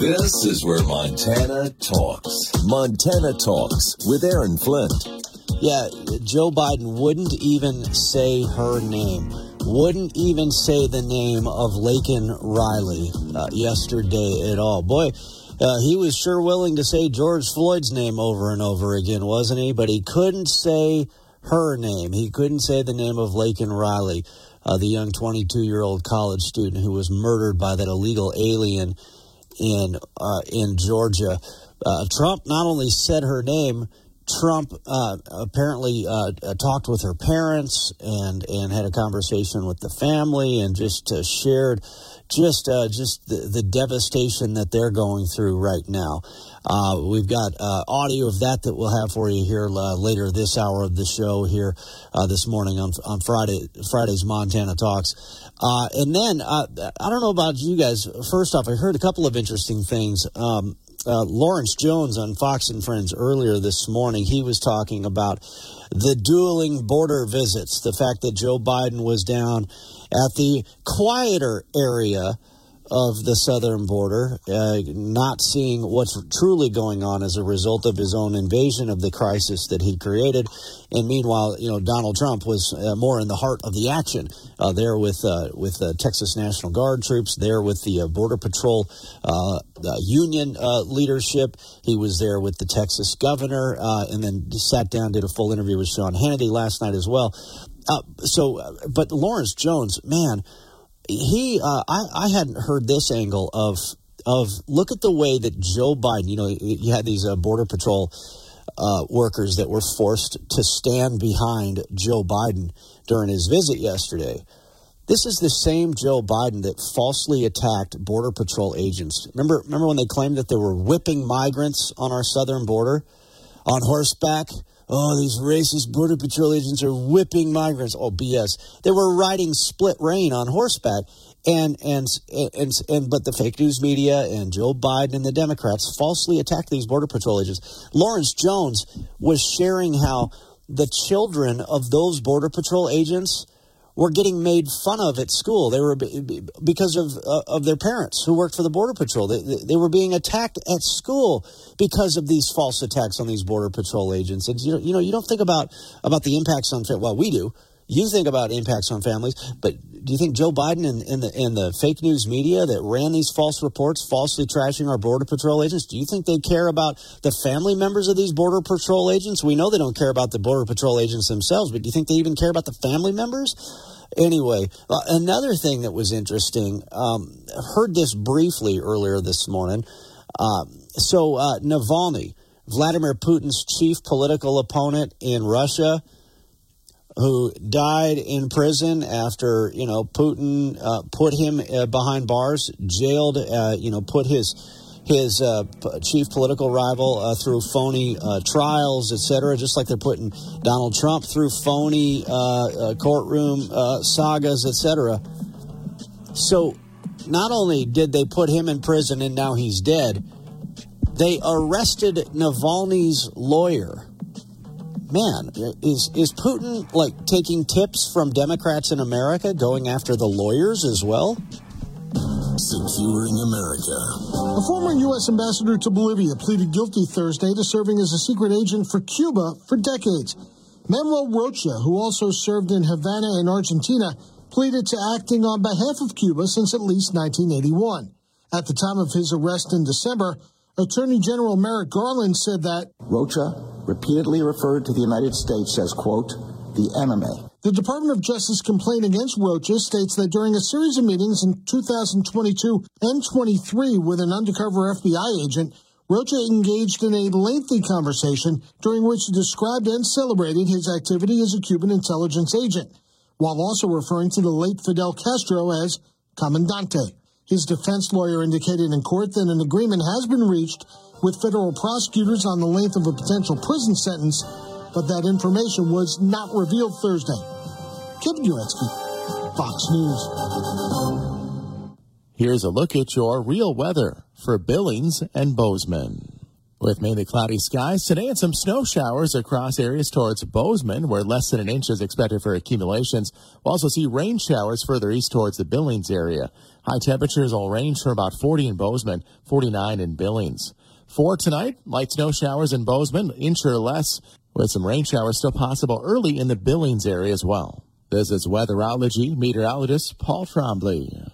This is where Montana talks. Montana talks with Aaron Flint. Yeah, Joe Biden wouldn't even say her name. Wouldn't even say the name of Laken Riley uh, yesterday at all. Boy, uh, he was sure willing to say George Floyd's name over and over again, wasn't he? But he couldn't say her name. He couldn't say the name of Laken Riley, uh, the young 22 year old college student who was murdered by that illegal alien in uh, in Georgia. Uh, Trump not only said her name, Trump uh, apparently uh, uh, talked with her parents and and had a conversation with the family and just uh, shared just uh, just the, the, devastation that they're going through right now. Uh, we've got audio of that that we'll have for you here later this hour of the show here this morning on on Friday Friday's Montana Talks. And then I don't know about you guys. First off, I heard a couple of interesting things. Um, uh, Lawrence Jones on Fox and Friends earlier this morning, he was talking about the dueling border visits, the fact that Joe Biden was down at the quieter area of the southern border, uh, not seeing what's truly going on as a result of his own invasion of the crisis that he created. And meanwhile, you know, Donald Trump was uh, more in the heart of the action uh, there with uh, with Texas National Guard troops, there with the uh, Border Patrol uh, union leadership. He was there with the Texas governor, and then sat down, did a full interview with Sean Hannity last night as well. so, but Lawrence Jones, man he uh, I, I hadn't heard this angle of of look at the way that Joe Biden, you know, you had these uh, border patrol uh, workers that were forced to stand behind Joe Biden during his visit yesterday. This is the same Joe Biden that falsely attacked border patrol agents. Remember, remember when they claimed that they were whipping migrants on our southern border on horseback? Oh, these racist border patrol agents are whipping migrants. Oh, BS. They were riding split rein on horseback. And, and, and, and, but the fake news media and Joe Biden and the Democrats falsely attacked these border patrol agents. Lawrence Jones was sharing how the children of those border patrol agents were getting made fun of at school. They were because of uh, of their parents who worked for the border patrol. They, they were being attacked at school because of these false attacks on these border patrol agents. And you know, you don't think about about the impacts on well, we do. You think about impacts on families, but do you think Joe Biden and, and, the and the fake news media that ran these false reports, falsely trashing our border patrol agents, do you think they care about the family members of these border patrol agents? We know they don't care about the border patrol agents themselves, but do you think they even care about the family members? Anyway, uh, another thing that was interesting, um, heard this briefly earlier this morning. Um, so, uh, Navalny, Vladimir Putin's chief political opponent in Russia, who died in prison after you know Putin uh, put him uh, behind bars, jailed, uh, you know, put his his uh, chief political rival uh, through phony uh, trials, etc., just like they're putting Donald Trump through phony courtroom sagas, etc. So, not only did they put him in prison and now he's dead, they arrested Navalny's lawyer. Man, is is Putin like taking tips from Democrats in America, going after the lawyers as well? Securing America. A former U.S. ambassador to Bolivia pleaded guilty Thursday to serving as a secret agent for Cuba for decades. Manuel Rocha, who also served in Havana and Argentina, pleaded to acting on behalf of Cuba since at least 1981. At the time of his arrest in December, Attorney General Merrick Garland said that Rocha repeatedly referred to the United States as, quote, the enemy the Department of Justice complaint against Rocha states that during a series of meetings in 2022 and 23 with an undercover FBI agent, Rocha engaged in a lengthy conversation during which he described and celebrated his activity as a Cuban intelligence agent, while also referring to the late Fidel Castro as Comandante. His defense lawyer indicated in court that an agreement has been reached with federal prosecutors on the length of a potential prison sentence but that information was not revealed Thursday. Kevin Uretsky, Fox News. Here's a look at your real weather for Billings and Bozeman. With mainly cloudy skies today and some snow showers across areas towards Bozeman, where less than an inch is expected for accumulations. We'll also see rain showers further east towards the Billings area. High temperatures will range from about 40 in Bozeman, 49 in Billings. For tonight, light snow showers in Bozeman, inch or less, with some rain showers still possible early in the Billings area as well. This is Weatherology meteorologist Paul Trombley.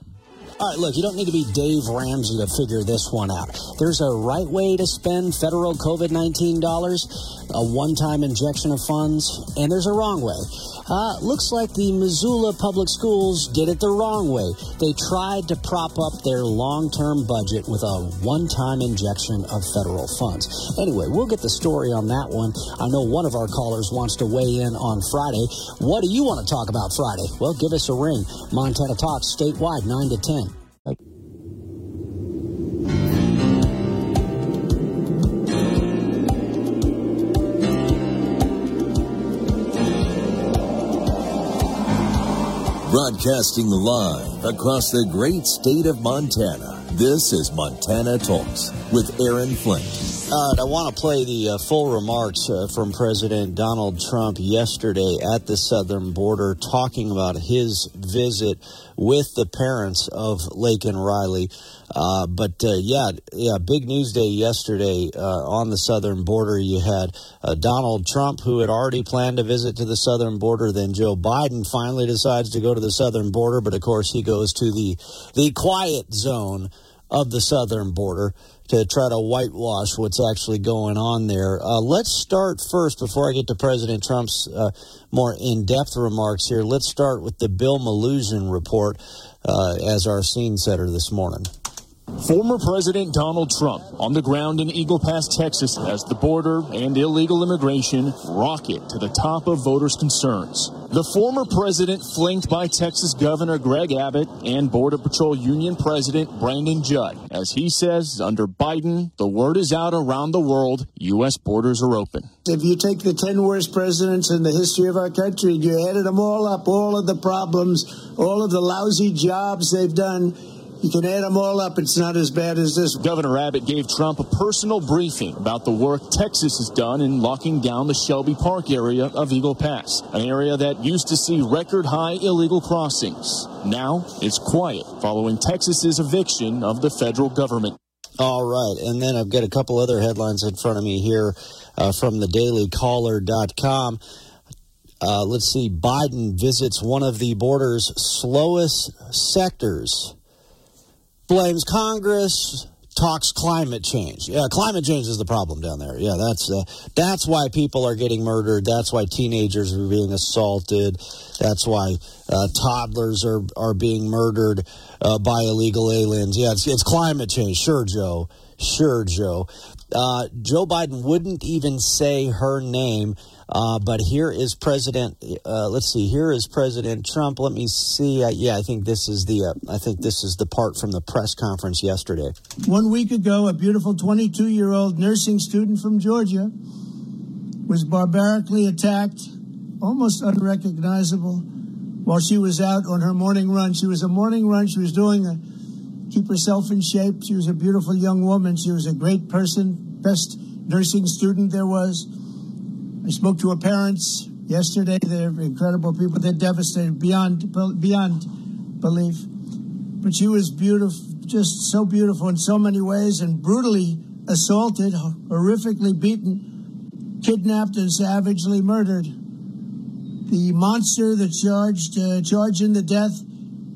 All right, look, you don't need to be Dave Ramsey to figure this one out. There's a right way to spend federal COVID 19 dollars, a one time injection of funds, and there's a wrong way. Uh, looks like the Missoula Public Schools did it the wrong way. They tried to prop up their long term budget with a one time injection of federal funds. Anyway, we'll get the story on that one. I know one of our callers wants to weigh in on Friday. What do you want to talk about Friday? Well, give us a ring. Montana Talks statewide, 9 to 10. Broadcasting live across the great state of Montana. This is Montana Talks with Aaron Flint. Right, I want to play the uh, full remarks uh, from President Donald Trump yesterday at the southern border, talking about his visit with the parents of Laken Riley. Uh, but uh, yeah, yeah, big news day yesterday uh, on the southern border. You had uh, Donald Trump, who had already planned a visit to the southern border. Then Joe Biden finally decides to go to the southern border, but of course he goes to the the quiet zone of the southern border to try to whitewash what's actually going on there. Uh, let's start first, before I get to President Trump's uh, more in depth remarks here, let's start with the Bill Melugin report uh, as our scene setter this morning. Former President Donald Trump on the ground in Eagle Pass, Texas, as the border and illegal immigration rocket to the top of voters' concerns. The former president flanked by Texas Governor Greg Abbott and Border Patrol Union President Brandon Judd. As he says, under Biden, the word is out around the world, U.S. borders are open. If you take the 10 worst presidents in the history of our country and you added them all up, all of the problems, all of the lousy jobs they've done, you can add them all up. It's not as bad as this. Governor Abbott gave Trump a personal briefing about the work Texas has done in locking down the Shelby Park area of Eagle Pass, an area that used to see record high illegal crossings. Now it's quiet following Texas's eviction of the federal government. All right. And then I've got a couple other headlines in front of me here uh, from the dailycaller.com. Uh, let's see. Biden visits one of the border's slowest sectors blames Congress, talks climate change. Yeah, climate change is the problem down there. Yeah, that's uh, that's why people are getting murdered. That's why teenagers are being assaulted. That's why uh, toddlers are are being murdered uh, by illegal aliens. Yeah, it's, it's climate change. Sure, Joe. Sure, Joe. Uh, Joe Biden wouldn't even say her name uh, but here is President. Uh, let's see. Here is President Trump. Let me see. Uh, yeah, I think this is the. Uh, I think this is the part from the press conference yesterday. One week ago, a beautiful 22-year-old nursing student from Georgia was barbarically attacked, almost unrecognizable, while she was out on her morning run. She was a morning run. She was doing a keep herself in shape. She was a beautiful young woman. She was a great person, best nursing student there was. I spoke to her parents yesterday. They're incredible people. They're devastated beyond beyond belief. But she was beautiful, just so beautiful in so many ways, and brutally assaulted, horrifically beaten, kidnapped, and savagely murdered. The monster that charged uh, charged in the death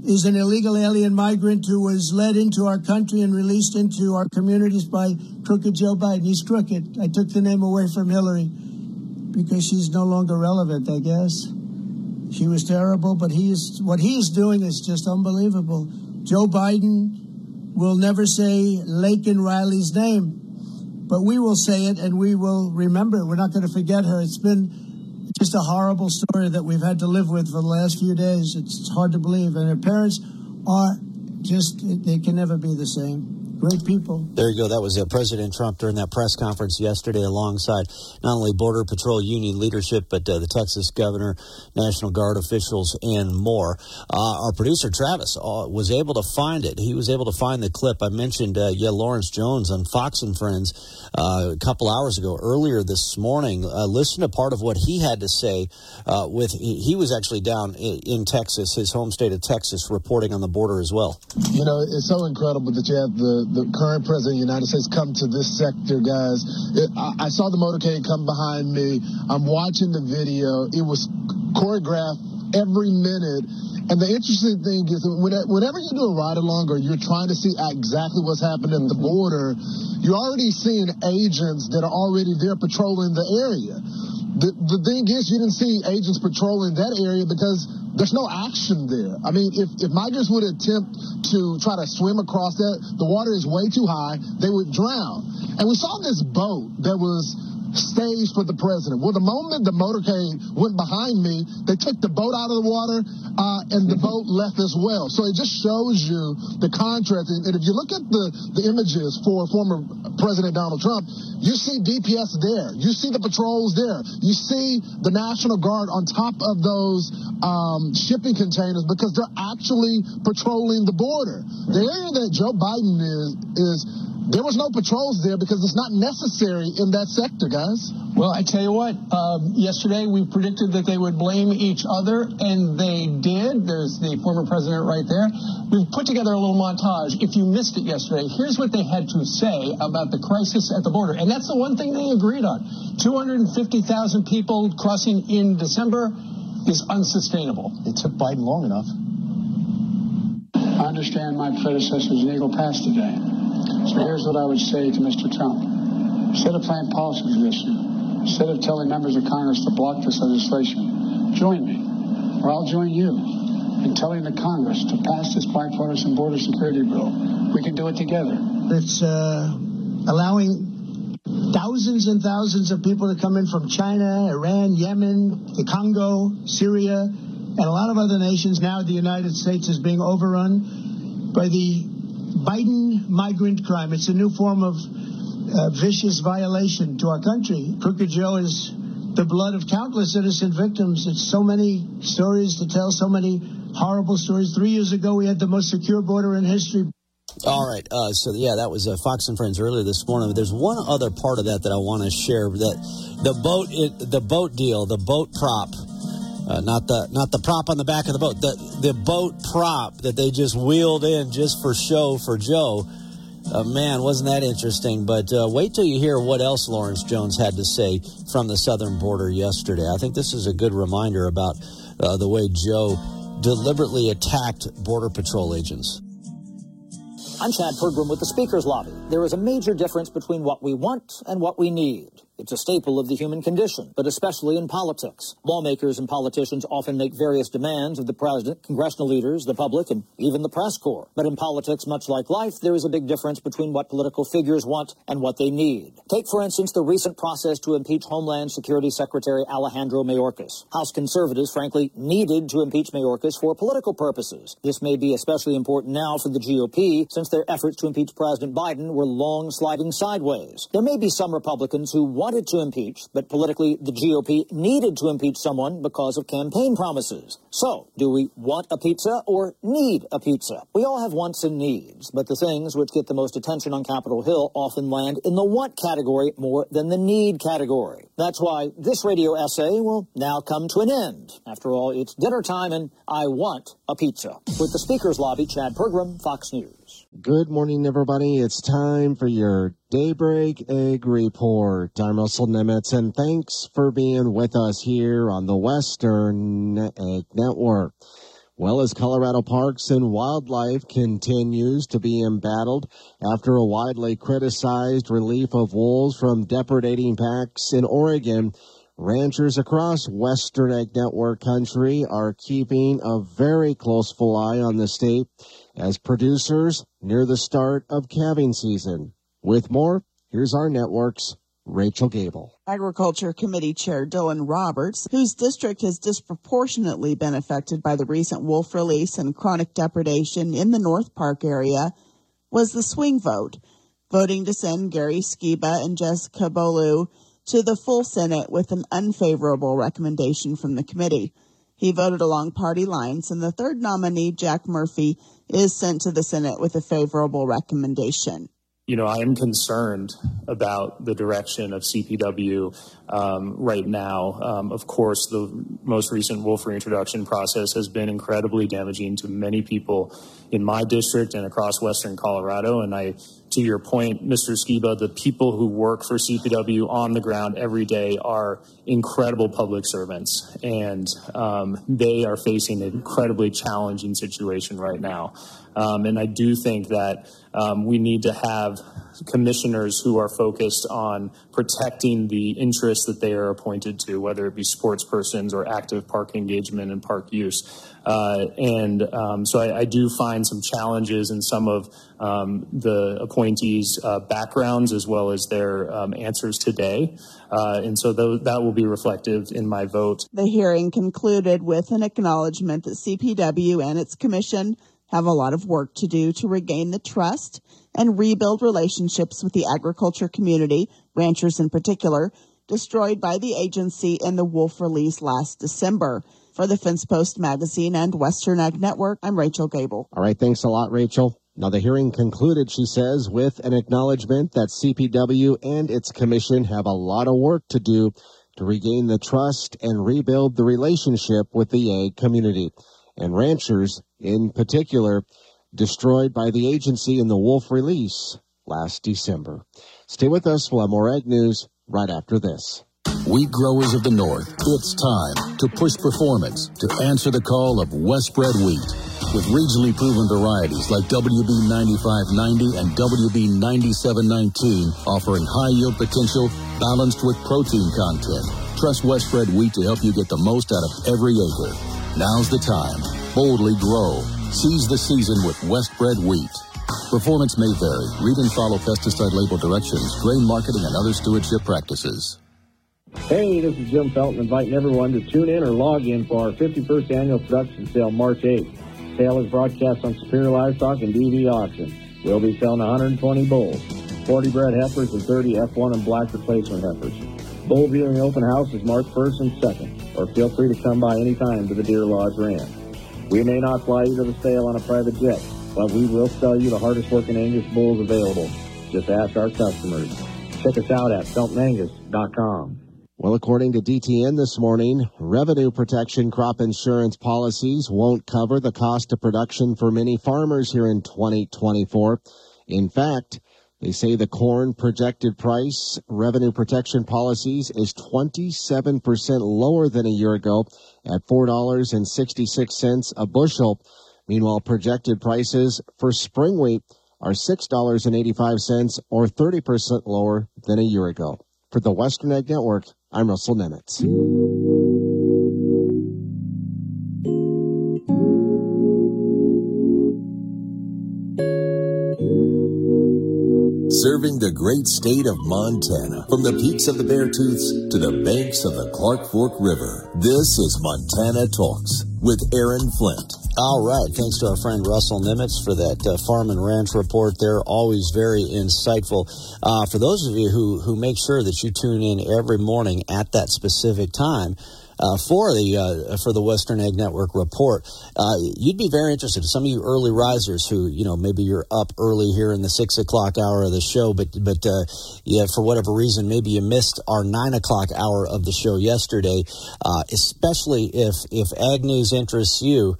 is an illegal alien migrant who was led into our country and released into our communities by crooked Joe Biden. He's crooked. I took the name away from Hillary because she's no longer relevant, I guess. She was terrible, but he's what he's doing is just unbelievable. Joe Biden will never say Laken Riley's name, but we will say it and we will remember. We're not going to forget her. It's been just a horrible story that we've had to live with for the last few days. It's hard to believe, and her parents are just they can never be the same. Great people. There you go. That was uh, President Trump during that press conference yesterday, alongside not only Border Patrol Union leadership, but uh, the Texas governor, National Guard officials, and more. Uh, our producer Travis uh, was able to find it. He was able to find the clip. I mentioned, uh, yeah, Lawrence Jones on Fox and Friends uh, a couple hours ago. Earlier this morning, listen to part of what he had to say. with he was actually down in, in Texas, his home state of Texas, reporting on the border as well. You know, it's so incredible that you have the the current president of the United States come to this sector, guys. It, I, I saw the motorcade come behind me. I'm watching the video. It was choreographed every minute. And the interesting thing is, whenever you do a ride along or you're trying to see exactly what's happening at the border, you're already seeing agents that are already there patrolling the area. The, the thing is, you didn't see agents patrolling that area because there's no action there. I mean, if, if migrants would attempt to try to swim across that, the water is way too high, they would drown. And we saw this boat that was staged with the president. Well, the moment the motorcade went behind me, they took the boat out of the water, uh, and the boat left as well. So it just shows you the contrast. And if you look at the, the images for former President Donald Trump, you see DPS there. You see the patrols there. You see the National Guard on top of those um, shipping containers because they're actually patrolling the border. The area that Joe Biden is is there was no patrols there because it's not necessary in that sector, guys. Well, I tell you what, um, yesterday we predicted that they would blame each other, and they did. There's the former president right there. We've put together a little montage. If you missed it yesterday, here's what they had to say about the crisis at the border. And that's the one thing they agreed on 250,000 people crossing in December is unsustainable. It took Biden long enough. I understand my predecessor's legal Pass today. So here's what I would say to Mr. Trump. Instead of playing politics with this, instead of telling members of Congress to block this legislation, join me, or I'll join you in telling the Congress to pass this bipartisan border security bill. We can do it together. It's uh, allowing thousands and thousands of people to come in from China, Iran, Yemen, the Congo, Syria, and a lot of other nations. Now the United States is being overrun by the Biden migrant crime. It's a new form of uh, vicious violation to our country. Crooked Joe is the blood of countless innocent victims. It's so many stories to tell, so many horrible stories. Three years ago, we had the most secure border in history. All right. Uh, so yeah, that was uh, Fox and Friends earlier this morning. There's one other part of that that I want to share. That the boat, it, the boat deal, the boat prop uh, not the not the prop on the back of the boat, the the boat prop that they just wheeled in just for show for Joe. Uh, man, wasn't that interesting? But uh, wait till you hear what else Lawrence Jones had to say from the southern border yesterday. I think this is a good reminder about uh, the way Joe deliberately attacked Border Patrol agents. I'm Chad Pergram with the Speaker's Lobby. There is a major difference between what we want and what we need. It's a staple of the human condition, but especially in politics. Lawmakers and politicians often make various demands of the president, congressional leaders, the public, and even the press corps. But in politics, much like life, there is a big difference between what political figures want and what they need. Take, for instance, the recent process to impeach Homeland Security Secretary Alejandro Mayorkas. House conservatives, frankly, needed to impeach Mayorkas for political purposes. This may be especially important now for the GOP, since their efforts to impeach President Biden were long sliding sideways. There may be some Republicans who want wanted to impeach, but politically the GOP needed to impeach someone because of campaign promises. So, do we want a pizza or need a pizza? We all have wants and needs, but the things which get the most attention on Capitol Hill often land in the want category more than the need category. That's why this radio essay will now come to an end. After all, it's dinner time and I want a pizza. With the Speaker's Lobby, Chad Pergram, Fox News. Good morning, everybody. It's time for your Daybreak Ag Report. I'm Russell Nemitz, and thanks for being with us here on the Western Ag Network. Well, as Colorado Parks and Wildlife continues to be embattled after a widely criticized relief of wolves from depredating packs in Oregon, ranchers across Western Ag Network country are keeping a very close eye on the state as producers near the start of calving season. With more, here's our network's Rachel Gabel. Agriculture Committee Chair Dylan Roberts, whose district has disproportionately been affected by the recent wolf release and chronic depredation in the North Park area, was the swing vote, voting to send Gary Skiba and Jessica Beaulieu to the full Senate with an unfavorable recommendation from the committee. He voted along party lines, and the third nominee, Jack Murphy, is sent to the Senate with a favorable recommendation you know, I am concerned about the direction of CPW um, right now. Um, of course, the most recent wolf reintroduction process has been incredibly damaging to many people in my district and across Western Colorado. And I, to your point, Mr. Skiba, the people who work for CPW on the ground every day are incredible public servants, and um, they are facing an incredibly challenging situation right now. Um, and I do think that um, we need to have commissioners who are focused on protecting the interests that they are appointed to, whether it be sports persons or active park engagement and park use. Uh, and um, so I, I, do find some challenges in some of um, the appointees' uh, backgrounds as well as their um, answers today. Uh, and so th- that will be reflective in my vote. The hearing concluded with an acknowledgement that CPW and its commission have a lot of work to do to regain the trust and rebuild relationships with the agriculture community, ranchers in particular, destroyed by the agency in the wolf release last December. For the Fence Post magazine and Western Ag Network, I'm Rachel Gabel. All right, thanks a lot, Rachel. Now, the hearing concluded, she says, with an acknowledgement that CPW and its commission have a lot of work to do to regain the trust and rebuild the relationship with the ag community and ranchers in particular destroyed by the agency in the wolf release last December. Stay with us. We'll have more ag news right after this. Wheat growers of the North, it's time to push performance to answer the call of Westbred wheat. With regionally proven varieties like WB 9590 and WB 9719 offering high yield potential balanced with protein content. Trust Westbred wheat to help you get the most out of every acre. Now's the time. Boldly grow. Seize the season with Westbred wheat. Performance may vary. Read and follow pesticide label directions, grain marketing, and other stewardship practices. Hey, this is Jim Felton inviting everyone to tune in or log in for our 51st annual production sale March 8th. Sale is broadcast on Superior Livestock and DV Auction. We'll be selling 120 bulls, 40 bred heifers, and 30 F1 and black replacement heifers. Bull viewing open house is March 1st and 2nd, or feel free to come by anytime to the Deer Lodge Ranch. We may not fly you to the sale on a private jet, but we will sell you the hardest working Angus bulls available. Just ask our customers. Check us out at feltonangus.com. Well, according to DTN this morning, revenue protection crop insurance policies won't cover the cost of production for many farmers here in 2024. In fact, they say the corn projected price revenue protection policies is 27% lower than a year ago at $4.66 a bushel. Meanwhile, projected prices for spring wheat are $6.85 or 30% lower than a year ago. For the Western Ag Network, I'm Russell Nemitz. Serving the great state of Montana, from the peaks of the Beartooths to the banks of the Clark Fork River, this is Montana Talks with Aaron Flint. All right. Thanks to our friend Russell Nemitz for that uh, farm and ranch report. They're always very insightful. Uh, for those of you who, who make sure that you tune in every morning at that specific time, uh, for the uh, for the Western Ag Network report. Uh, you'd be very interested. Some of you early risers who you know maybe you're up early here in the six o'clock hour of the show, but but uh, yeah, for whatever reason, maybe you missed our nine o'clock hour of the show yesterday. Especially if if ag news interests you.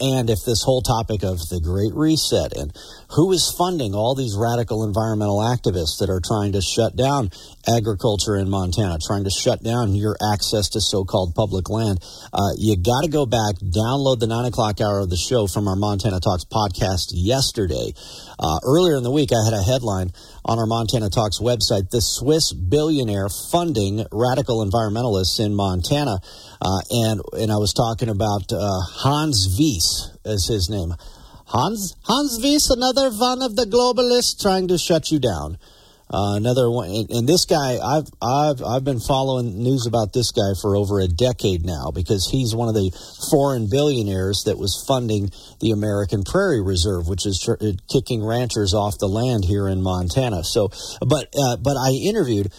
And if this whole topic of the Great Reset and who is funding all these radical environmental activists that are trying to shut down agriculture in Montana, trying to shut down your access to so called public land, uh, you got to go back, download the nine o'clock hour of the show from our Montana Talks podcast yesterday. Uh, earlier in the week, I had a headline on our Montana Talks website The Swiss billionaire funding radical environmentalists in Montana. Uh, and, and I was talking about uh, Hans Wyss, as his name. Hans, Hans Wyss, another one of the globalists trying to shut you down. Uh, another one, and, and, this guy, I've I've I've been following news about this guy for over a decade now because he's one of the foreign billionaires that was funding the American Prairie Reserve, which is tr- kicking ranchers off the land here in Montana. So, but uh, but I interviewed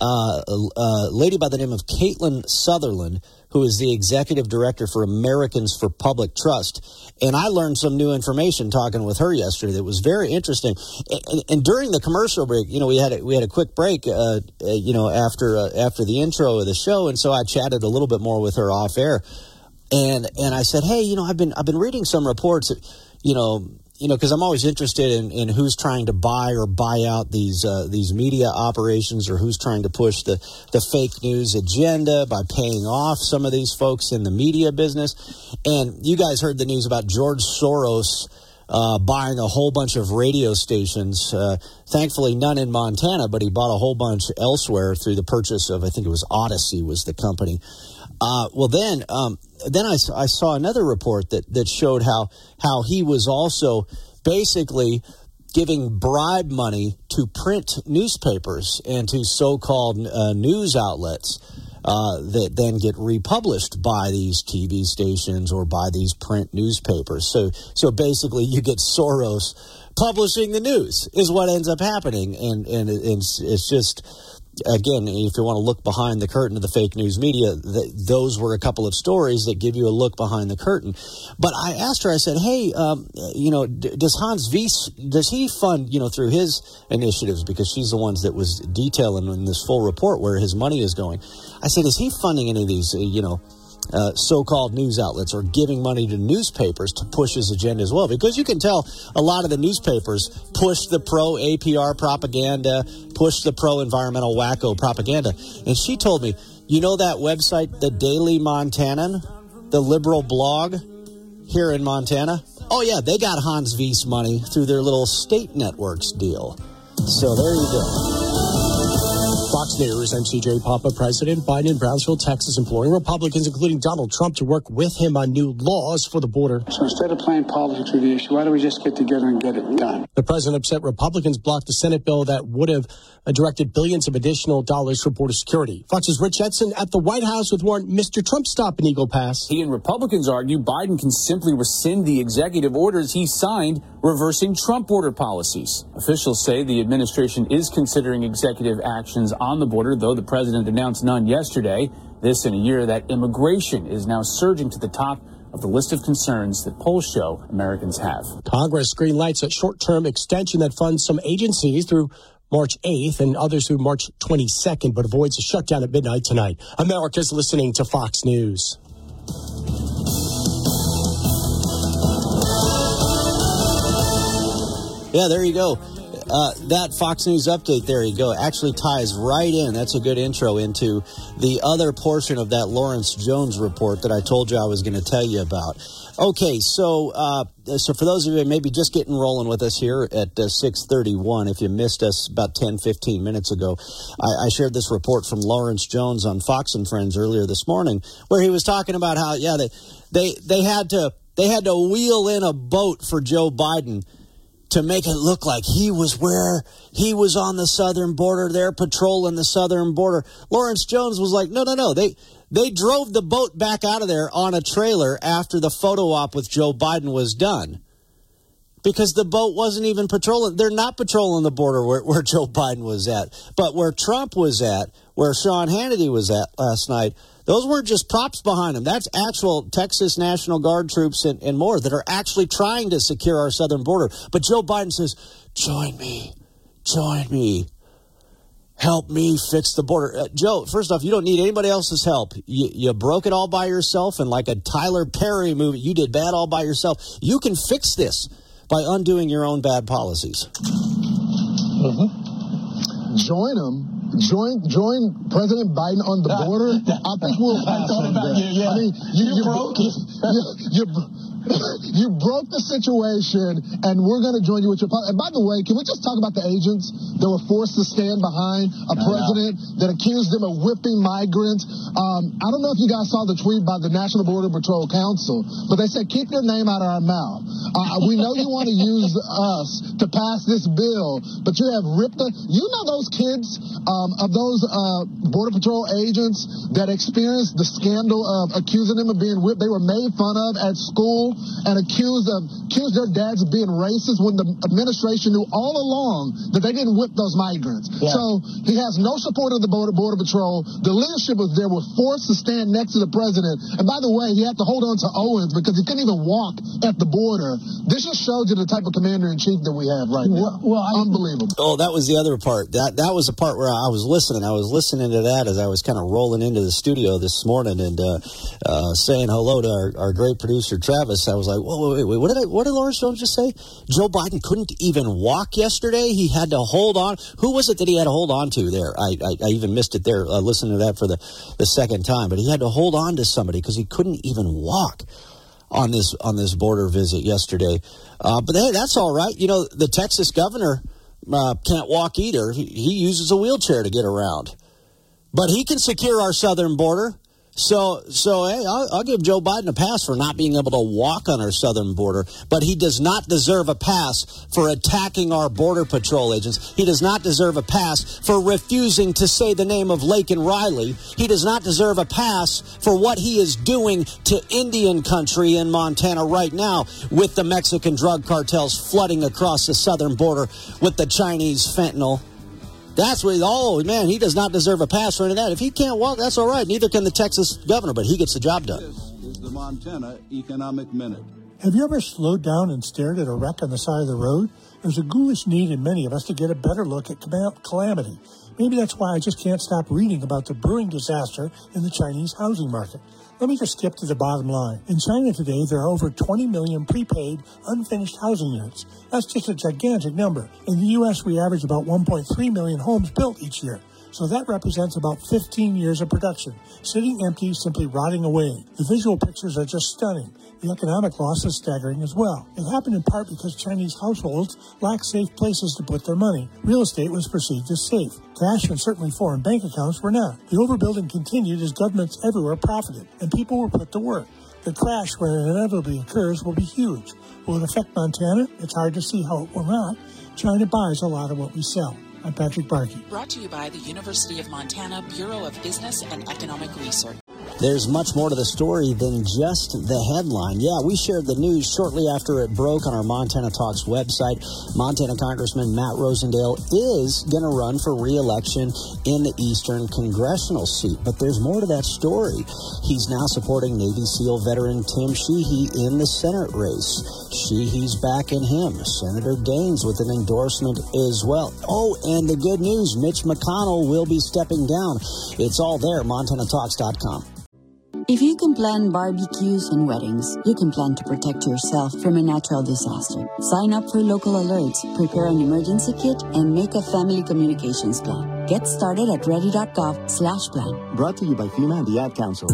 uh, a lady by the name of Caitlin Sutherland, who is the executive director for Americans for Public Trust. And I learned some new information talking with her yesterday that was very interesting. And, and during the commercial break, you know, we had a, we had a quick break, uh, uh, you know, after uh, after the intro of the show, and so I chatted a little bit more with her off air. And and I said, hey, you know, I've been I've been reading some reports, that, you know you know, because I'm always interested in, in who's trying to buy or buy out these uh, these media operations, or who's trying to push the the fake news agenda by paying off some of these folks in the media business. And you guys heard the news about George Soros. Uh, buying a whole bunch of radio stations. Uh, thankfully, none in Montana, but he bought a whole bunch elsewhere through the purchase of, I think it was Audacy was the company. Uh, well, then, um, then I, I saw another report that, that showed how how he was also basically giving bribe money to print newspapers and to so-called uh, news outlets uh, that then get republished by these TV stations or by these print newspapers. So, so basically, you get Soros publishing the news is what ends up happening, and and it's, it's just again, if you want to look behind the curtain of the fake news media, th- those were a couple of stories that give you a look behind the curtain. But I asked her, I said, hey, um, you know, d- does Hans Wyss, does he fund, you know, through his initiatives, because she's the ones that was detailing in this full report where his money is going. I said, is he funding any of these, uh, you know, uh, so-called news outlets or giving money to newspapers to push his agenda as well. Because you can tell a lot of the newspapers push the pro APR propaganda push the pro-environmental wacko propaganda. And she told me you know that website the Daily Montanan? The liberal blog here in Montana? Oh yeah they got Hans Wyss money through their little state networks deal. So there you go Fox News, MCJ Papa, President Biden in Brownsville, Texas, imploring Republicans, including Donald Trump, to work with him on new laws for the border. So instead of playing politics with the issue, why don't we just get together and get it done? The president upset Republicans blocked a Senate bill that would have uh, directed billions of additional dollars for border security. Fox's Rich Edson at the White House with warned Mr. Trump stop in Eagle Pass. He and Republicans argue Biden can simply rescind the executive orders he signed reversing Trump border policies. Officials say the administration is considering executive actions on the border, though the president announced none yesterday. This in a year that immigration is now surging to the top of the list of concerns that polls show Americans have. Congress greenlights a short term extension that funds some agencies through March 8th and others through March 22nd, but avoids a shutdown at midnight tonight. America's listening to Fox News. Yeah, there you go. Uh, that Fox News update, there you go, actually ties right in. That's a good intro into the other portion of that Lawrence Jones report that I told you I was going to tell you about. Okay, so uh, so for those of you maybe just getting rolling with us here at uh, 6:31, if you missed us about 10, 15 minutes ago, I, I, shared this report from Lawrence Jones on Fox and Friends earlier this morning, where he was talking about how yeah they they they had to they had to wheel in a boat for Joe Biden to make it look like he was where he was on the southern border there patrolling the southern border. Lawrence Jones was like, no, no, no. They they drove the boat back out of there on a trailer after the photo op with Joe Biden was done. Because the boat wasn't even patrolling. They're not patrolling the border where, where Joe Biden was at. But where Trump was at, where Sean Hannity was at last night, those weren't just props behind them. That's actual Texas National Guard troops and, and more that are actually trying to secure our southern border. But Joe Biden says, join me, join me help me fix the border. Uh, Joe, first off, you don't need anybody else's help. You, you, broke it all by yourself, and like a Tyler Perry movie, you did bad all by yourself. You can fix this by undoing your own bad policies. Mm-hmm. Join them. Join, join President Biden on the border. I think we'll. I thought about you. Yeah. I mean, you, you, you broke. You, you, you broke the situation, and we're going to join you with your. And by the way, can we just talk about the agents that were forced to stand behind a president that accused them of whipping migrants? Um, I don't know if you guys saw the tweet by the National Border Patrol Council, but they said keep your name out of our mouth. Uh, we know you want to use us to pass this bill, but you have ripped the. You know those kids um, of those uh, Border Patrol agents that experienced the scandal of accusing them of being whipped. They were made fun of at school and accused of accused their dads of being racist when the administration knew all along that they didn't whip those migrants. Yeah. So he has no support of the border, border patrol. The leadership was there, were forced to stand next to the president. And by the way, he had to hold on to Owens because he couldn't even walk at the border. This just shows you the type of commander in chief that we have right now. Well, Unbelievable. Oh, that was the other part. That that was the part where I was listening. I was listening to that as I was kind of rolling into the studio this morning and uh, uh, saying hello to our, our great producer Travis. I was like, whoa, wait, wait, what did I, what did Lawrence Jones just say? Joe Biden couldn't even walk yesterday. He had to hold on. Who was it that he had to hold on to there? I I, I even missed it there. Uh, listening to that for the the second time, but he had to hold on to somebody because he couldn't even walk on this on this border visit yesterday. Uh, but hey, that's all right. You know, the Texas governor uh, can't walk either. He, he uses a wheelchair to get around, but he can secure our southern border. So, so hey, I'll, I'll give Joe Biden a pass for not being able to walk on our southern border, but he does not deserve a pass for attacking our border patrol agents. He does not deserve a pass for refusing to say the name of Laken Riley. He does not deserve a pass for what he is doing to Indian country in Montana right now with the Mexican drug cartels flooding across the southern border with the Chinese fentanyl. That's what, oh man, he does not deserve a pass for any of that. If he can't walk, that's all right. Neither can the Texas governor, but he gets the job done. This is the Montana Economic Minute. Have you ever slowed down and stared at a wreck on the side of the road? There's a ghoulish need in many of us to get a better look at calamity. Maybe that's why I just can't stop reading about the brewing disaster in the Chinese housing market. Let me just skip to the bottom line. In China today, there are over 20 million prepaid, unfinished housing units. That's just a gigantic number. In the U.S., we average about 1.3 million homes built each year. So that represents about 15 years of production, sitting empty, simply rotting away. The visual pictures are just stunning. The economic loss is staggering as well. It happened in part because Chinese households lack safe places to put their money. Real estate was perceived as safe. Cash and certainly foreign bank accounts were not. The overbuilding continued as governments everywhere profited, and people were put to work. The crash, when it inevitably occurs, will be huge. Will it affect Montana? It's hard to see how it will not. China buys a lot of what we sell. I'm Patrick Barkey. Brought to you by the University of Montana Bureau of Business and Economic Research. There's much more to the story than just the headline. Yeah, we shared the news shortly after it broke on our Montana Talks website. Montana Congressman Matt Rosendale is going to run for re-election in the Eastern Congressional seat. But there's more to that story. He's now supporting Navy SEAL veteran Tim Sheehy in the Senate race. Sheehy's backing him. Senator Daines with an endorsement as well. Oh, and the good news, Mitch McConnell will be stepping down. It's all there, MontanaTalks.com. If you can plan barbecues and weddings, you can plan to protect yourself from a natural disaster. Sign up for local alerts, prepare an emergency kit, and make a family communications plan. Get started at ready.gov slash plan. Brought to you by FEMA and the Ad Council.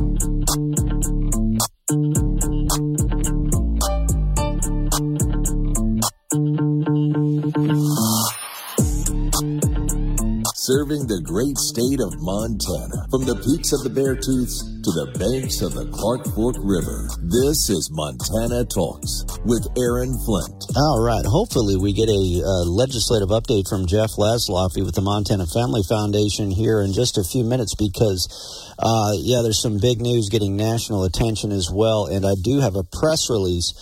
Serving the great state of Montana. From the peaks of the Bear Beartooths to the banks of the Clark Fork River. This is Montana Talks with Aaron Flint. All right. Hopefully, we get a uh, legislative update from Jeff Laszloffy with the Montana Family Foundation here in just a few minutes because, uh, yeah, there's some big news getting national attention as well. And I do have a press release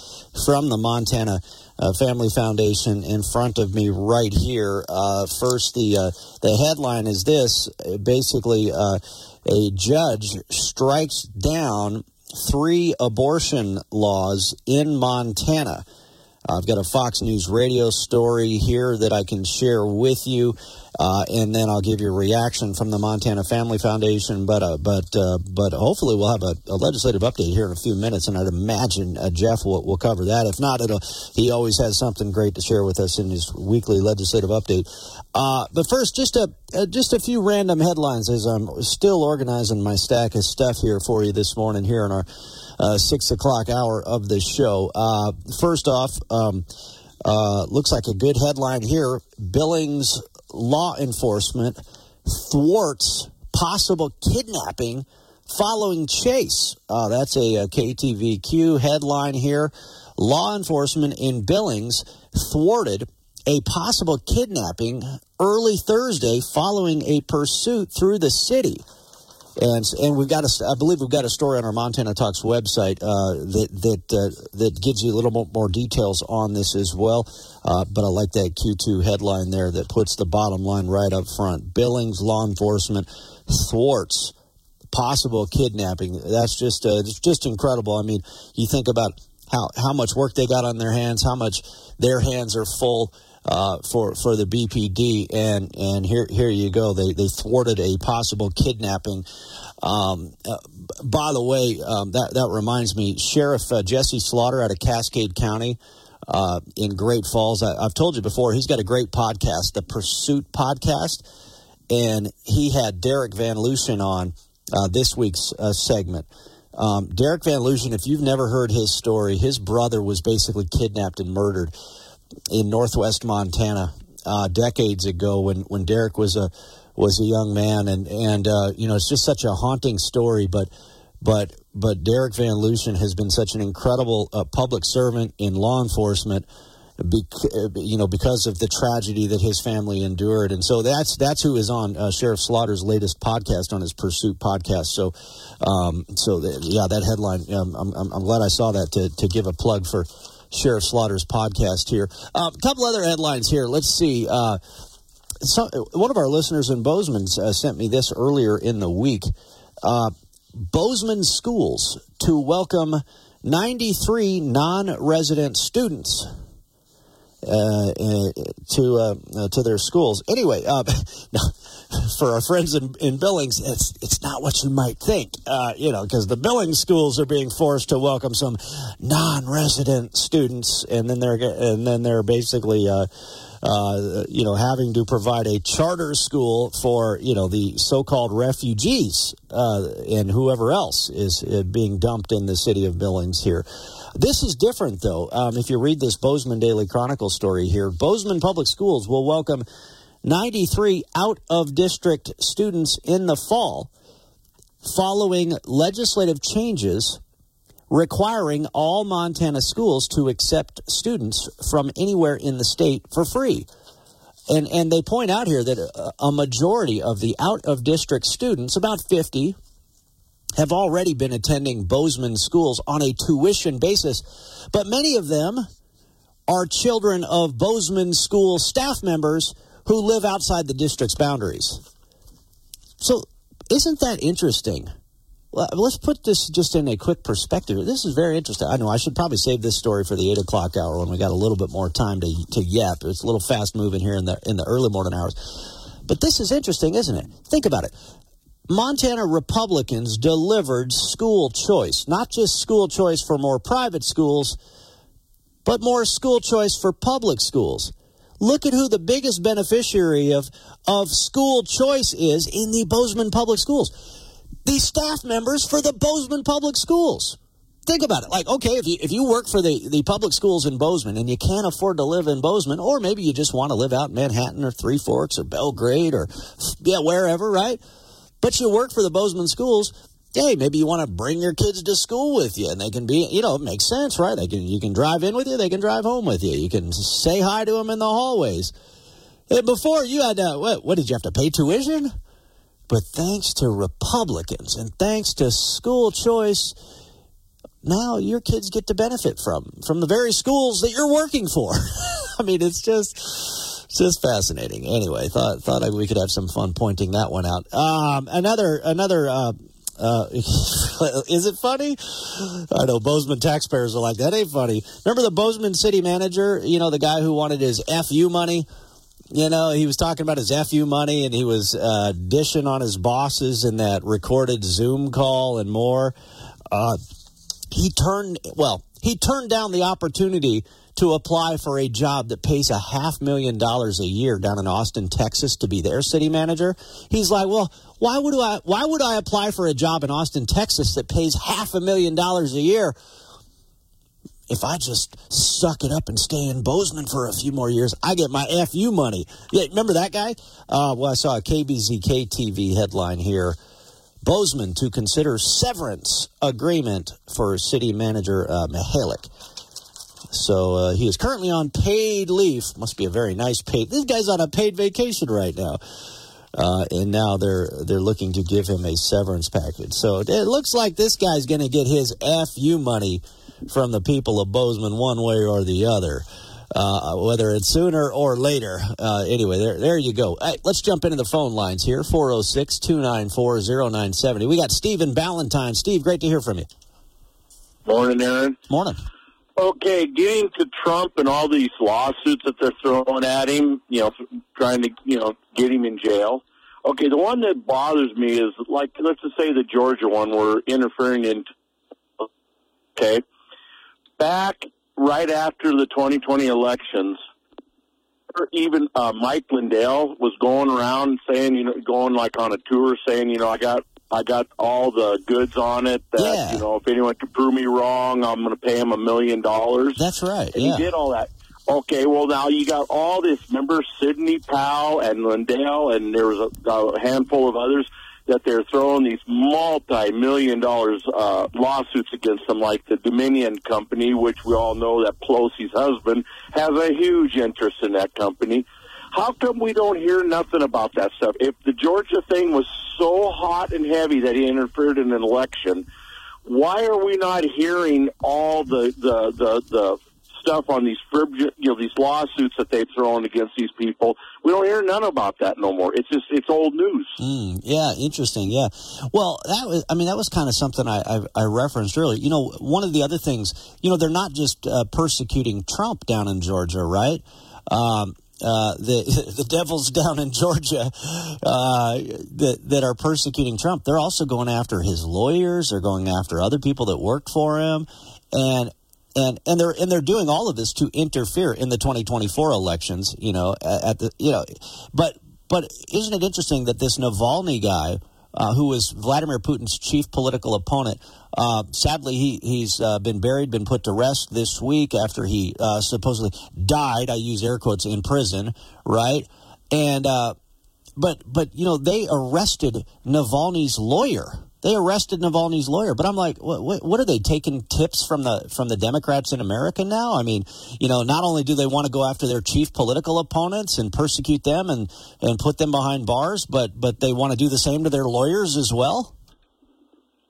from the Montana uh, Family Foundation in front of me right here. Uh, first, the uh, the headline is this: basically, uh, a judge strikes down three abortion laws in Montana. I've got a Fox News radio story here that I can share with you. Uh, and then I'll give you a reaction from the Montana Family Foundation. But uh, but uh, but hopefully we'll have a, a, legislative update here in a few minutes, and I'd imagine uh, Jeff will, will cover that. If not, he always has something great to share with us in his weekly legislative update. Uh, but first, just a uh, just a few random headlines as I'm still organizing my stack of stuff here for you this morning here in our uh, six o'clock hour of the show. Uh, first off, um, uh, looks like a good headline here. Billings law enforcement thwarts possible kidnapping following chase. Uh, that's a, a KTVQ headline here. Law enforcement in Billings thwarted a possible kidnapping early Thursday following a pursuit through the city. And, and we've got a, I believe we've got a story on our Montana Talks website uh, that that uh, that gives you a little more, details on this as well. Uh, but I like that Q2 headline there that puts the bottom line right up front. Billings law enforcement thwarts possible kidnapping. That's just uh, it's just incredible. I mean, you think about how how much work they got on their hands, how much their hands are full uh, for for the BPD, and and here here you go. They they thwarted a possible kidnapping. Um, uh, by the way, um, that that reminds me, Sheriff uh, Jesse Slaughter out of Cascade County. Uh, in Great Falls, I, I've told you before, he's got a great podcast, the Pursuit podcast, and he had Derek Van Lucian on uh, this week's segment. Um, Derek Van Lucian, if you've never heard his story, his brother was basically kidnapped and murdered in northwest Montana uh, decades ago when, when Derek was a was a young man, and and uh, you know it's just such a haunting story. But but but Derek Van Lucian has been such an incredible uh, public servant in law enforcement. Bec- you know, because of the tragedy that his family endured, and so that's that's who is on uh, Sheriff Slaughter's latest podcast on his Pursuit podcast. So, um, so th- yeah, that headline. Um, I'm, I'm, I'm glad I saw that to to give a plug for Sheriff Slaughter's podcast here. A couple other headlines here. Let's see. Uh, so, one of our listeners in Bozeman uh, sent me this earlier in the week. Uh, Bozeman schools to welcome 93 non resident students. Uh, uh, to uh, to their schools. Anyway, uh, for our friends in, in Billings, it's it's not what you might think. Uh you know, because the Billings schools are being forced to welcome some non-resident students, and then they're and then they're basically uh, you know, having to provide a charter school for, you know, the so-called refugees uh, and whoever else is uh, being dumped in the city of Billings here. This is different, though. Um, if you read this Bozeman Daily Chronicle story here, Bozeman Public Schools will welcome 93 out of district students in the fall following legislative changes requiring all Montana schools to accept students from anywhere in the state for free. And, and they point out here that a, a majority of the out of district students, about 50, have already been attending Bozeman schools on a tuition basis. But many of them are children of Bozeman school staff members who live outside the district's boundaries. So, isn't that interesting? Let's put this just in a quick perspective. This is very interesting. I know I should probably save this story for the eight o'clock hour when we got a little bit more time to to yap. It's a little fast moving here in the in the early morning hours. But this is interesting, isn't it? Think about it. Montana Republicans delivered school choice, not just school choice for more private schools, but more school choice for public schools. Look at who the biggest beneficiary of, of school choice is in the Bozeman Public Schools the staff members for the Bozeman Public Schools. Think about it. Like, okay, if you if you work for the, the public schools in Bozeman and you can't afford to live in Bozeman, or maybe you just want to live out in Manhattan or Three Forks or Belgrade or yeah, wherever, right? But you work for the Bozeman schools, hey, maybe you want to bring your kids to school with you, and they can be, you know, it makes sense, right? They can, you can drive in with you, they can drive home with you, you can say hi to them in the hallways. And before you had to, what, what did you have to pay tuition? But thanks to Republicans and thanks to school choice, now your kids get to benefit from from the very schools that you're working for. I mean, it's just it's just fascinating. Anyway, thought thought we could have some fun pointing that one out. Um, another another. Uh, uh, is it funny? I know Bozeman taxpayers are like that. Ain't funny. Remember the Bozeman city manager? You know the guy who wanted his fu money you know, he was talking about his FU money and he was uh, dishing on his bosses in that recorded Zoom call and more. Uh, he turned, well, he turned down the opportunity to apply for a job that pays a half million dollars a year down in Austin, Texas to be their city manager. He's like, well, Why would I? Why would I apply for a job in Austin, Texas, that pays half a million dollars a year? If I just suck it up and stay in Bozeman for a few more years, I get my FU money. Yeah, remember that guy? Uh, well, I saw a KBZK TV headline here. Bozeman to consider severance agreement for city manager uh, Mihelich. So uh, he is currently on paid leave. Must be a very nice paid. This guy's on a paid vacation right now. Uh, and now they're they're looking to give him a severance package. So it looks like this guy's going to get his FU money from the people of Bozeman one way or the other, uh, whether it's sooner or later. Uh, anyway, there there you go. Hey, let's jump into the phone lines here 406 294 0970. We got Stephen Ballantyne. Steve, great to hear from you. Morning, Aaron. Morning. Okay, getting to Trump and all these lawsuits that they're throwing at him, you know, trying to, you know, get him in jail. Okay, the one that bothers me is like, let's just say the Georgia one, we're interfering in. Okay, back right after the 2020 elections, even uh, Mike Lindell was going around saying, you know, going like on a tour saying, you know, I got I got all the goods on it that, Yeah. you know, if anyone can prove me wrong, I'm going to pay him a million dollars. That's right. And yeah. he did all that. Okay, well now you got all this. Remember Sidney Powell and Lindell, and there was a, a handful of others that they're throwing these multi-million dollars uh, lawsuits against them, like the Dominion Company, which we all know that Pelosi's husband has a huge interest in that company. How come we don't hear nothing about that stuff? If the Georgia thing was so hot and heavy that he interfered in an election, why are we not hearing all the the the, the stuff on these frib- you know these lawsuits that they've thrown against these people? We don't hear none about that no more. It's just it's old news. Mm, yeah, interesting. Yeah. Well, that was, I mean, that was kind of something I, I, I referenced earlier. You know, one of the other things, you know, they're not just uh, persecuting Trump down in Georgia, right? Um, uh, the the devils down in Georgia uh, that that are persecuting Trump, they're also going after his lawyers. They're going after other people that worked for him, and and and they're and they're doing all of this to interfere in the 2024 elections. You know, at the you know, but but isn't it interesting that this Navalny guy, uh, who was Vladimir Putin's chief political opponent, uh, sadly he he's uh, been buried, been put to rest this week after he uh, supposedly died. I use air quotes in prison, right? And uh, but but you know they arrested Navalny's lawyer. They arrested Navalny's lawyer, but I'm like, what, what, are they taking tips from the from the Democrats in America now? I mean, you know, not only do they want to go after their chief political opponents and persecute them and and put them behind bars, but but they want to do the same to their lawyers as well.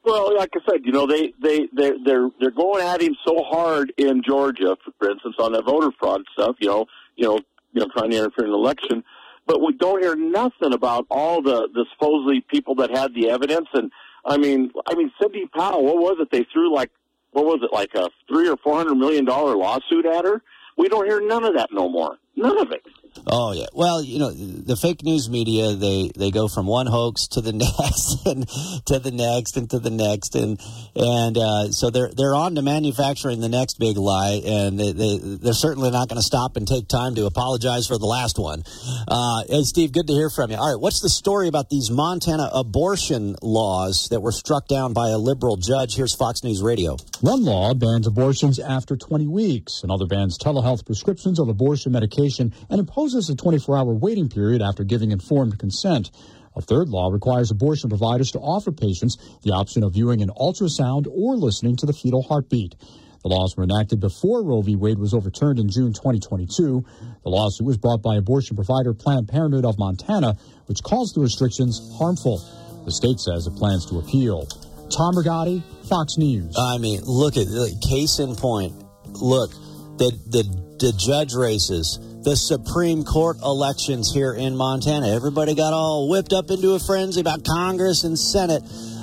Well, like I said, you know they they they they're they're going at him so hard in Georgia, for instance, on that voter fraud stuff. You know, you know, you know, trying to interfere in election, but we don't hear nothing about all the the supposedly people that had the evidence. And I mean, I mean, Cindy Powell, what was it? They threw like what was it, like a three or four hundred million dollar lawsuit at her? We don't hear none of that no more. None of it. Oh yeah. Well, you know, the fake news media they they go from one hoax to the next and to the next and to the next and and uh, so they're they're on to manufacturing the next big lie and they, they they're certainly not going to stop and take time to apologize for the last one. Uh, Steve, good to hear from you. All right, what's the story about these Montana abortion laws that were struck down by a liberal judge? Here's Fox News Radio. One law bans abortions after 20 weeks. Another bans telehealth prescriptions of abortion medication and a 24 hour waiting period after giving informed consent. A third law requires abortion providers to offer patients the option of viewing an ultrasound or listening to the fetal heartbeat. The laws were enacted before Roe v. Wade was overturned in June 2022. The lawsuit was brought by abortion provider Planned Parenthood of Montana, which calls the restrictions harmful. The state says it plans to appeal. Tom Rigotti, Fox News. I mean, look at case in point. Look, the the the judge races, the Supreme Court elections here in Montana. Everybody got all whipped up into a frenzy about Congress and Senate.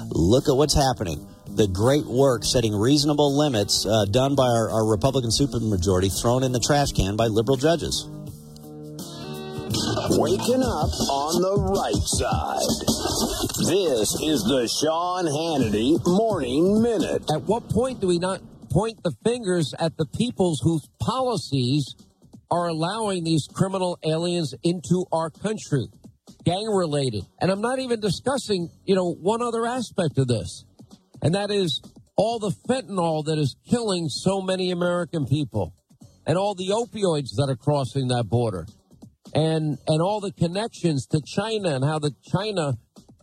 Look at what's happening. The great work setting reasonable limits uh, done by our, our Republican supermajority thrown in the trash can by liberal judges. Waking up on the right side. This is the Sean Hannity Morning Minute. At what point do we not point the fingers at the peoples whose policies are allowing these criminal aliens into our country? gang related. And I'm not even discussing, you know, one other aspect of this, and that is all the fentanyl that is killing so many American people and all the opioids that are crossing that border and and all the connections to China and how the China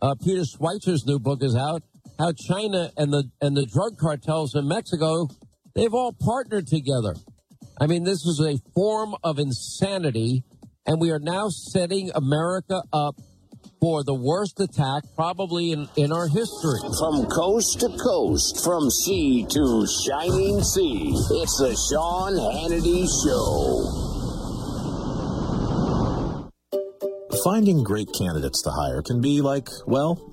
uh, Peter Schweizer's new book is out how China and the and the drug cartels in Mexico they've all partnered together. I mean this is a form of insanity and we are now setting America up for the worst attack probably in, in our history. From coast to coast, from sea to shining sea, it's the Sean Hannity Show. Finding great candidates to hire can be like, well,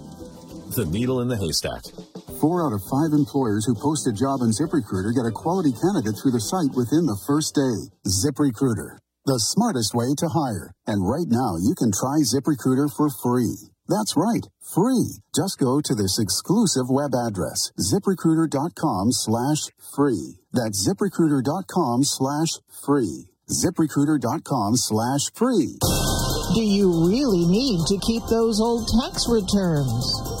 The needle in the haystack. Four out of five employers who post a job on ZipRecruiter get a quality candidate through the site within the first day. ZipRecruiter, the smartest way to hire. And right now, you can try ZipRecruiter for free. That's right, free. Just go to this exclusive web address, ziprecruiter.com slash free. That's ziprecruiter.com slash free. ziprecruiter.com slash free. Do you really need to keep those old tax returns?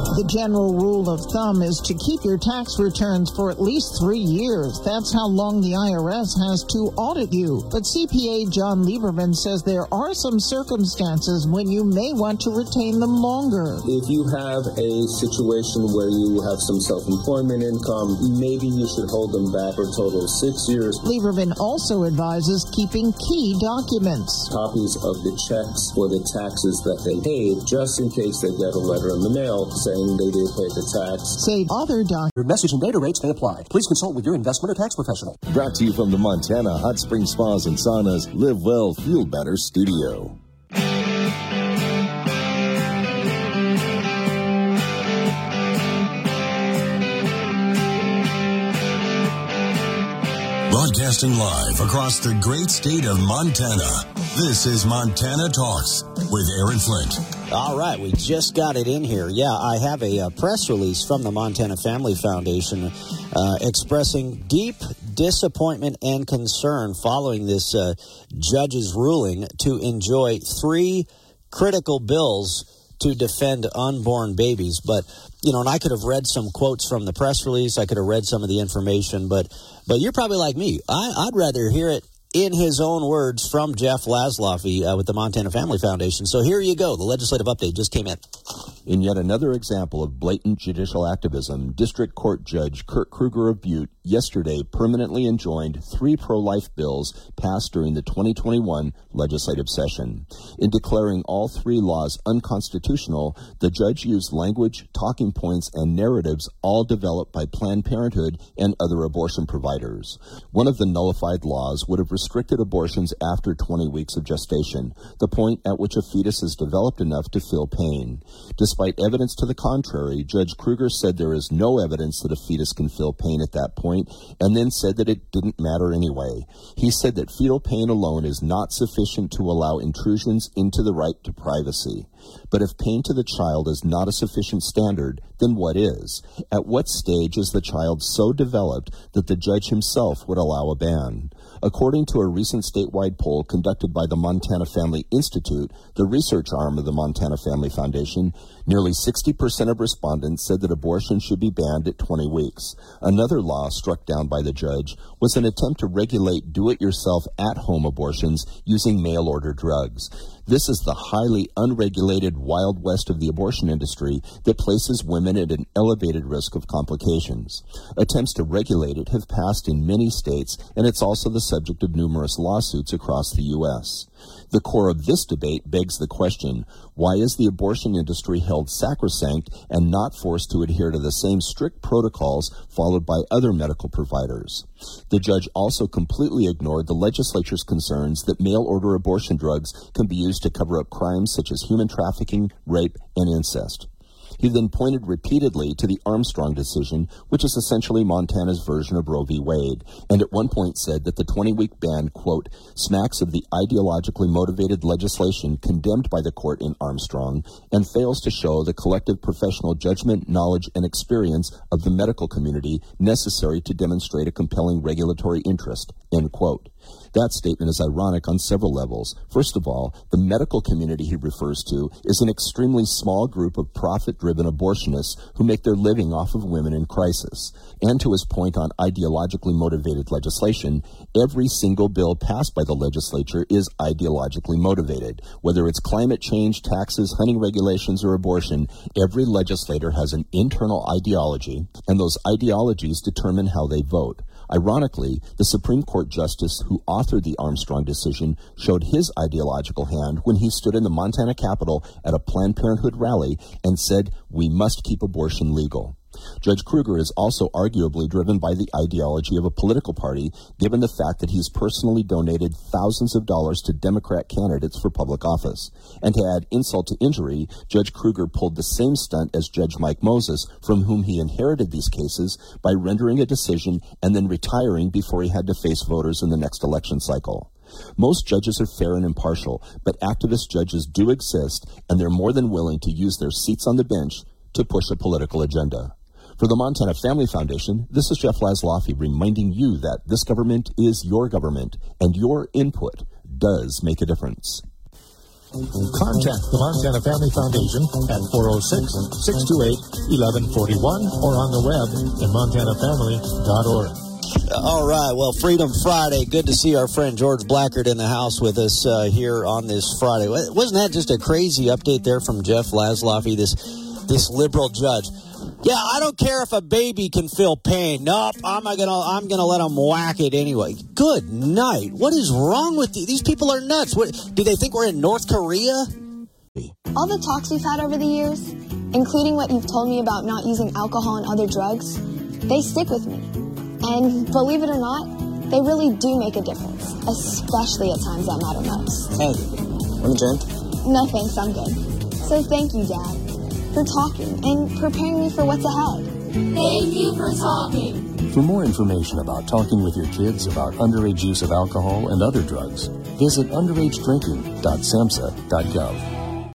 The general rule of thumb is to keep your tax returns for at least three years. That's how long the IRS has to audit you. But CPA John Lieberman says there are some circumstances when you may want to retain them longer. If you have a situation where you have some self-employment income, maybe you should hold them back for a total of six years. Lieberman also advises keeping key documents. Copies of the checks for the taxes that they paid, just in case they get a letter in the mail saying they did pay the tax. Say other documents. Your message and data rates may apply. Please consult with your investment or tax professional. Brought to you from the Montana Hot Spring Spas and Saunas Live Well, Feel Better studio. Broadcasting live across the great state of Montana. This is Montana Talks with Aaron Flint. All right, we just got it in here. Yeah, I have a, uh press release from the Montana Family Foundation uh, expressing deep disappointment and concern following this uh, judge's ruling to enjoy three critical bills to defend unborn babies. But you know, and I could have read some quotes from the press release. I could have read some of the information, but but you're probably like me. I, I'd rather hear it in his own words from Jeff Laszloffy uh, with the Montana Family Foundation. So here you go. The legislative update just came in. In yet another example of blatant judicial activism, District Court Judge Kurt Krueger of Butte yesterday permanently enjoined three pro-life bills passed during the 2021 legislative session. In declaring all three laws unconstitutional, the judge used language, talking points, and narratives all developed by Planned Parenthood and other abortion providers. One of the nullified laws would have restricted abortions after 20 weeks of gestation, the point at which a fetus is developed enough to feel pain. Despite evidence to the contrary, Judge Krueger said there is no evidence that a fetus can feel pain at that point, and then said that it didn't matter anyway. He said that fetal pain alone is not sufficient to allow intrusions into the right to privacy. But if pain to the child is not a sufficient standard, then what is? At what stage is the child so developed that the judge himself would allow a ban? According to a recent statewide poll conducted by the Montana Family Institute, the research arm of the Montana Family Foundation, nearly 60% of respondents said that abortion should be banned at 20 weeks. Another law struck down by the judge was an attempt to regulate do-it-yourself at-home abortions using mail-order drugs. This is the highly unregulated wild west of the abortion industry that places women at an elevated risk of complications. Attempts to regulate it have passed in many states, and it's also the subject of numerous lawsuits across the U.S. The core of this debate begs the question why is the abortion industry held sacrosanct and not forced to adhere to the same strict protocols followed by other medical providers? The judge also completely ignored the legislature's concerns that mail order abortion drugs can be used to cover up crimes such as human trafficking, rape, and incest. He then pointed repeatedly to the Armstrong decision, which is essentially Montana's version of Roe v. Wade, and at one point said that the 20 week ban, quote, smacks of the ideologically motivated legislation condemned by the court in Armstrong and fails to show the collective professional judgment, knowledge, and experience of the medical community necessary to demonstrate a compelling regulatory interest, end quote. That statement is ironic on several levels. First of all, the medical community he refers to is an extremely small group of profit driven abortionists who make their living off of women in crisis. And to his point on ideologically motivated legislation, every single bill passed by the legislature is ideologically motivated. Whether it's climate change, taxes, hunting regulations, or abortion, every legislator has an internal ideology, and those ideologies determine how they vote. Ironically, the Supreme Court justice who authored the Armstrong decision showed his ideological hand when he stood in the Montana Capitol at a Planned Parenthood rally and said, We must keep abortion legal. Judge Krueger is also arguably driven by the ideology of a political party, given the fact that he's personally donated thousands of dollars to Democrat candidates for public office. And to add insult to injury, Judge Krueger pulled the same stunt as Judge Mike Moses, from whom he inherited these cases, by rendering a decision and then retiring before he had to face voters in the next election cycle. Most judges are fair and impartial, but activist judges do exist, and they're more than willing to use their seats on the bench to push a political agenda. For the Montana Family Foundation, this is Jeff Laszloffy reminding you that this government is your government and your input does make a difference. Contact the Montana Family Foundation at 406-628-1141 or on the web at montanafamily.org. All right. Well, Freedom Friday. Good to see our friend George Blackard in the house with us uh, here on this Friday. Wasn't that just a crazy update there from Jeff Laszloffy, this this liberal judge? Yeah, I don't care if a baby can feel pain. Nope, I'm gonna I'm gonna let them whack it anyway. Good night. What is wrong with you? These people are nuts. What do they think we're in North Korea? All the talks we've had over the years, including what you've told me about not using alcohol and other drugs, they stick with me. And believe it or not, they really do make a difference, especially at times that matter most. Hey, want a drink? No thanks, I'm good. So thank you, Dad for talking and preparing me for what's ahead. Thank you for talking. For more information about talking with your kids about underage use of alcohol and other drugs, visit underagedrinking.samhsa.gov.